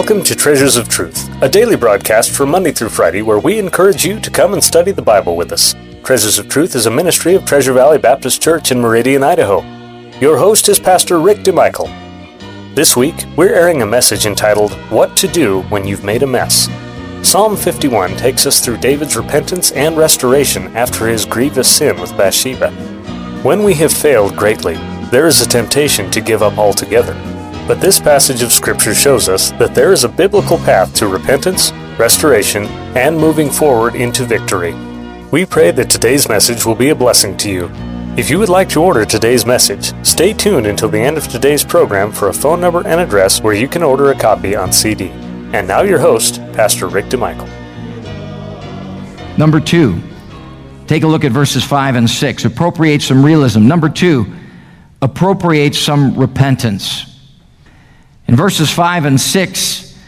Welcome to Treasures of Truth, a daily broadcast from Monday through Friday where we encourage you to come and study the Bible with us. Treasures of Truth is a ministry of Treasure Valley Baptist Church in Meridian, Idaho. Your host is Pastor Rick DeMichael. This week, we're airing a message entitled, What to Do When You've Made a Mess. Psalm 51 takes us through David's repentance and restoration after his grievous sin with Bathsheba. When we have failed greatly, there is a temptation to give up altogether. But this passage of Scripture shows us that there is a biblical path to repentance, restoration, and moving forward into victory. We pray that today's message will be a blessing to you. If you would like to order today's message, stay tuned until the end of today's program for a phone number and address where you can order a copy on CD. And now your host, Pastor Rick DeMichael. Number two, take a look at verses five and six. Appropriate some realism. Number two, appropriate some repentance. In verses 5 and 6,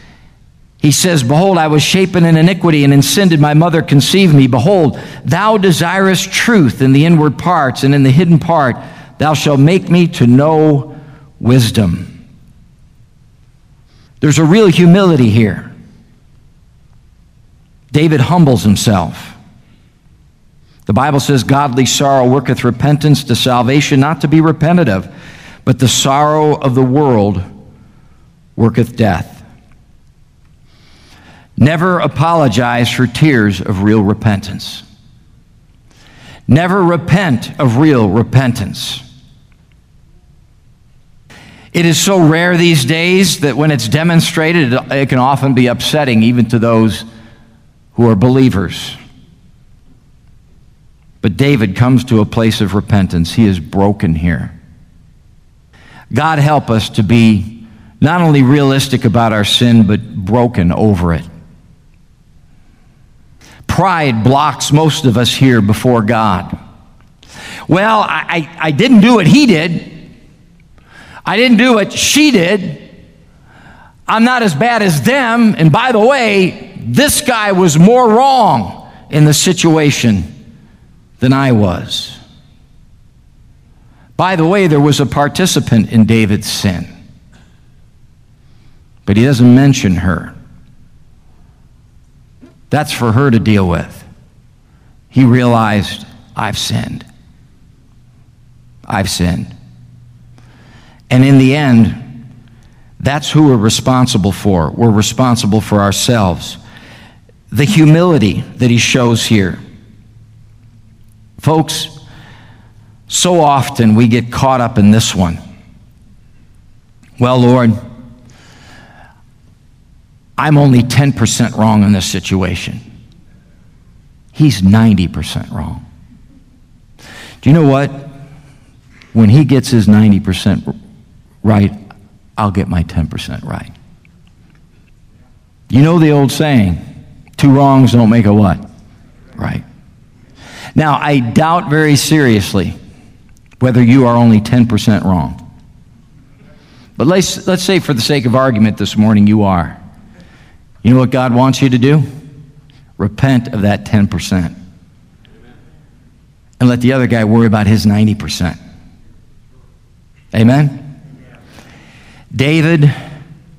he says, Behold, I was shapen in iniquity, and in sin did my mother conceive me. Behold, thou desirest truth in the inward parts, and in the hidden part thou shalt make me to know wisdom. There's a real humility here. David humbles himself. The Bible says, Godly sorrow worketh repentance to salvation, not to be repented of, but the sorrow of the world worketh death. Never apologize for tears of real repentance. Never repent of real repentance. It is so rare these days that when it's demonstrated, it can often be upsetting even to those who are believers. But David comes to a place of repentance. He is broken here. God help us to be not only realistic about our sin, but broken over it. Pride blocks most of us here before God. Well, I, I, I didn't do what he did. I didn't do what she did. I'm not as bad as them. And by the way, this guy was more wrong in the situation than I was. By the way, there was a participant in David's sin. But he doesn't mention her. That's for her to deal with. He realized, I've sinned. I've sinned. And in the end, that's who we're responsible for. We're responsible for ourselves. The humility that he shows here. Folks, so often we get caught up in this one. Well, Lord, I'm only 10% wrong in this situation. He's 90% wrong. Do you know what? When he gets his 90% right, I'll get my 10% right. You know the old saying, two wrongs don't make a what? Right. Now, I doubt very seriously whether you are only 10% wrong. But let's, let's say, for the sake of argument this morning, you are. You know what God wants you to do? Repent of that 10%. And let the other guy worry about his 90%. Amen? David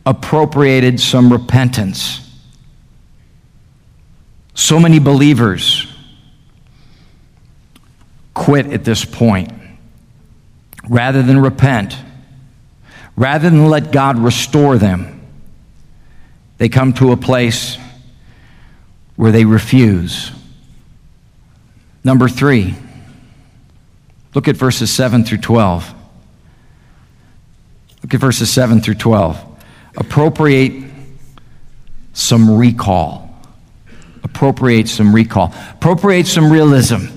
appropriated some repentance. So many believers quit at this point. Rather than repent, rather than let God restore them, they come to a place where they refuse. Number three, look at verses 7 through 12. Look at verses 7 through 12. Appropriate some recall. Appropriate some recall. Appropriate some realism.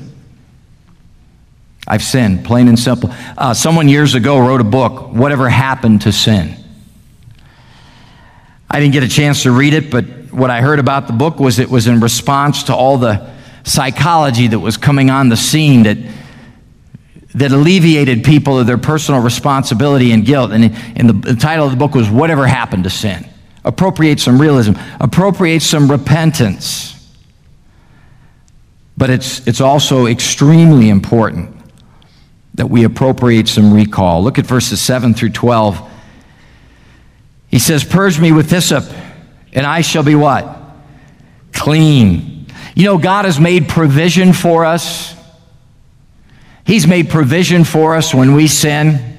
I've sinned, plain and simple. Uh, someone years ago wrote a book, Whatever Happened to Sin. I didn't get a chance to read it, but what I heard about the book was it was in response to all the psychology that was coming on the scene that that alleviated people of their personal responsibility and guilt. And, and the, the title of the book was Whatever Happened to Sin. Appropriate some realism, appropriate some repentance. But it's, it's also extremely important that we appropriate some recall. Look at verses 7 through 12. He says, Purge me with hyssop, and I shall be what? Clean. You know, God has made provision for us. He's made provision for us when we sin.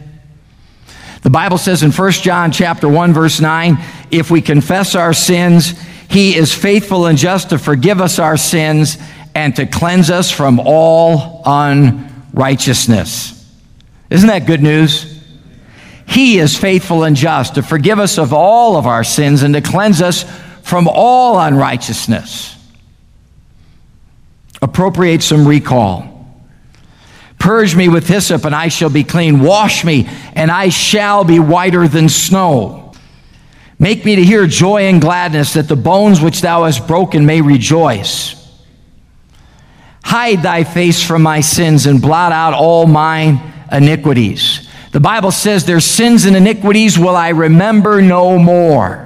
The Bible says in 1 John chapter 1 verse 9, if we confess our sins, he is faithful and just to forgive us our sins and to cleanse us from all unrighteousness. Isn't that good news? He is faithful and just to forgive us of all of our sins and to cleanse us from all unrighteousness. Appropriate some recall. Purge me with hyssop, and I shall be clean. Wash me, and I shall be whiter than snow. Make me to hear joy and gladness, that the bones which thou hast broken may rejoice. Hide thy face from my sins and blot out all mine iniquities. The Bible says, Their sins and iniquities will I remember no more.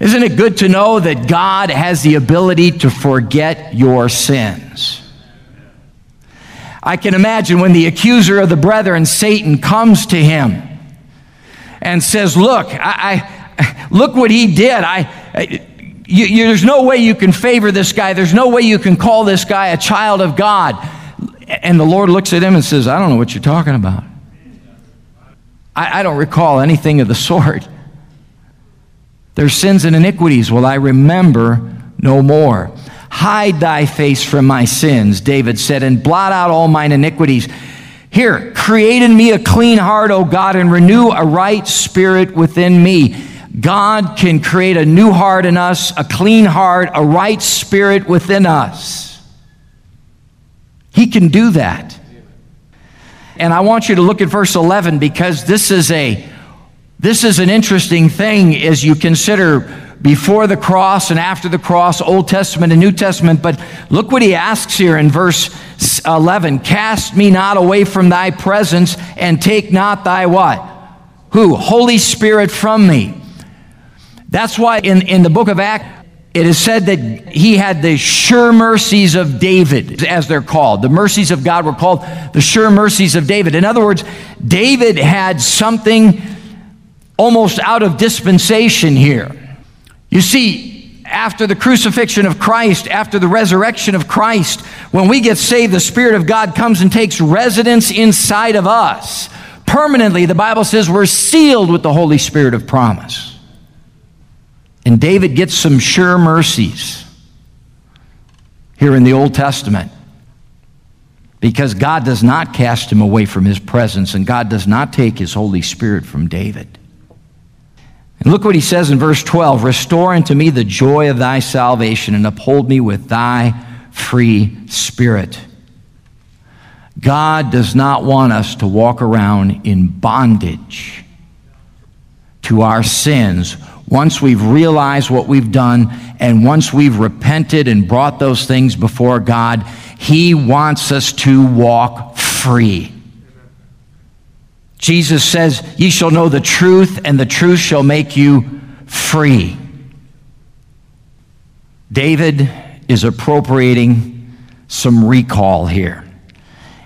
Isn't it good to know that God has the ability to forget your sins? I can imagine when the accuser of the brethren, Satan, comes to him and says, Look, I, I look what he did. I, I you, you, there's no way you can favor this guy. There's no way you can call this guy a child of God. And the Lord looks at him and says, I don't know what you're talking about. I, I don't recall anything of the sort. Their sins and iniquities will I remember no more. Hide thy face from my sins, David said, and blot out all mine iniquities. Here, create in me a clean heart, O God, and renew a right spirit within me. God can create a new heart in us, a clean heart, a right spirit within us. He can do that. And I want you to look at verse 11 because this is a this is an interesting thing as you consider before the cross and after the cross, Old Testament and New Testament. But look what he asks here in verse 11 Cast me not away from thy presence, and take not thy what? Who? Holy Spirit from me. That's why in, in the book of Acts, it is said that he had the sure mercies of David, as they're called. The mercies of God were called the sure mercies of David. In other words, David had something almost out of dispensation here. You see, after the crucifixion of Christ, after the resurrection of Christ, when we get saved, the Spirit of God comes and takes residence inside of us. Permanently, the Bible says we're sealed with the Holy Spirit of promise. And David gets some sure mercies here in the Old Testament because God does not cast him away from his presence and God does not take his Holy Spirit from David. And look what he says in verse 12 Restore unto me the joy of thy salvation and uphold me with thy free spirit. God does not want us to walk around in bondage to our sins once we've realized what we've done and once we've repented and brought those things before God. He wants us to walk free. Jesus says, Ye shall know the truth, and the truth shall make you free. David is appropriating some recall here.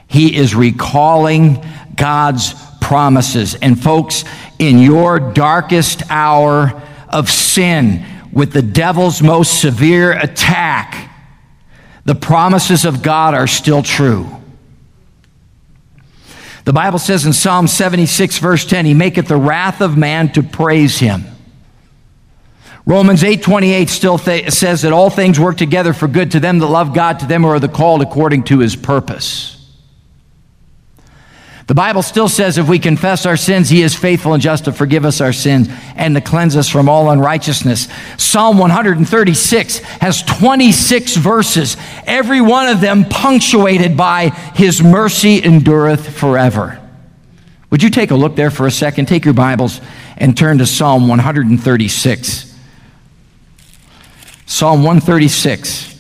He is recalling God's promises. And, folks, in your darkest hour of sin, with the devil's most severe attack, the promises of God are still true. The Bible says in Psalm 76, verse 10, He maketh the wrath of man to praise Him. Romans 8:28 still th- says that all things work together for good to them that love God, to them who are the called according to his purpose. The Bible still says if we confess our sins, He is faithful and just to forgive us our sins and to cleanse us from all unrighteousness. Psalm 136 has 26 verses, every one of them punctuated by His mercy endureth forever. Would you take a look there for a second? Take your Bibles and turn to Psalm 136. Psalm 136.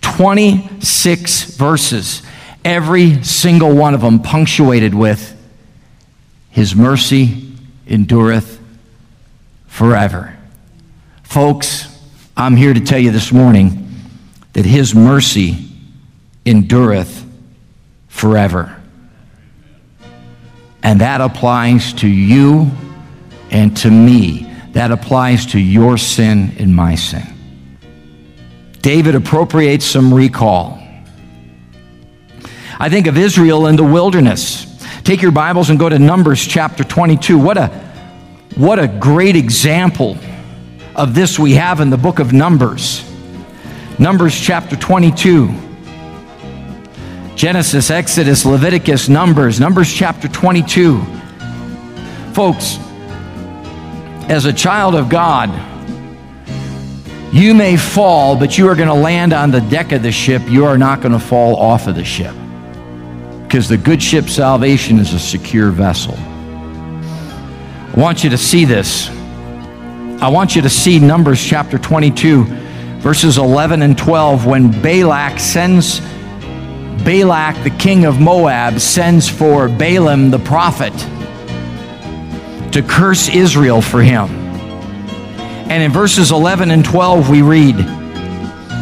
26 verses every single one of them punctuated with His mercy endureth forever. Folks, I'm here to tell you this morning that His mercy endureth forever. And that applies to you and to me that applies to your sin and my sin. David appropriates some recall. I think of Israel in the wilderness. Take your Bibles and go to Numbers chapter 22. What a, what a great example of this we have in the book of Numbers. Numbers chapter 22. Genesis, Exodus, Leviticus, Numbers, Numbers chapter 22. Folks, as a child of God, you may fall, but you are going to land on the deck of the ship. You are not going to fall off of the ship. Because the good ship salvation is a secure vessel. I want you to see this. I want you to see Numbers chapter 22, verses 11 and 12, when Balak sends, Balak, the king of Moab, sends for Balaam the prophet to curse Israel for him. And in verses 11 and 12, we read,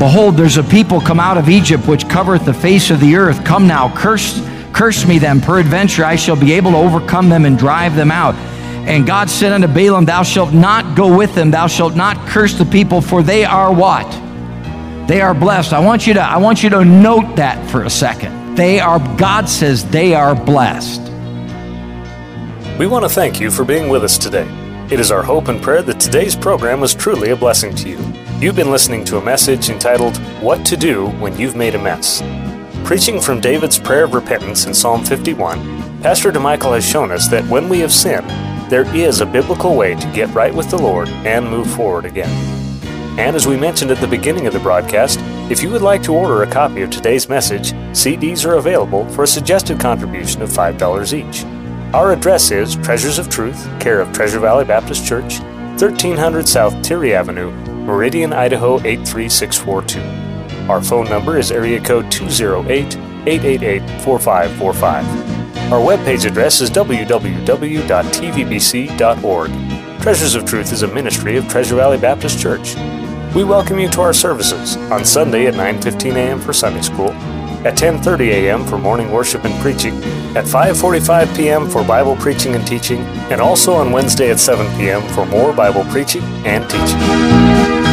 Behold, there's a people come out of Egypt which covereth the face of the earth. Come now, curse, curse me them. Peradventure I shall be able to overcome them and drive them out. And God said unto Balaam, Thou shalt not go with them. Thou shalt not curse the people, for they are what? They are blessed. I want you to, I want you to note that for a second. They are, God says they are blessed. We want to thank you for being with us today. It is our hope and prayer that today's program was truly a blessing to you. You've been listening to a message entitled, What to Do When You've Made a Mess. Preaching from David's prayer of repentance in Psalm 51, Pastor DeMichael has shown us that when we have sinned, there is a biblical way to get right with the Lord and move forward again. And as we mentioned at the beginning of the broadcast, if you would like to order a copy of today's message, CDs are available for a suggested contribution of $5 each. Our address is Treasures of Truth, care of Treasure Valley Baptist Church, 1300 South Teare Avenue, Meridian, Idaho 83642. Our phone number is area code 208 888 4545. Our webpage address is www.tvbc.org. Treasures of Truth is a ministry of Treasure Valley Baptist Church. We welcome you to our services on Sunday at 9:15 a.m. for Sunday School, at 10:30 a.m. for morning worship and preaching, at 5:45 p.m. for Bible preaching and teaching, and also on Wednesday at 7 p.m. for more Bible preaching and teaching.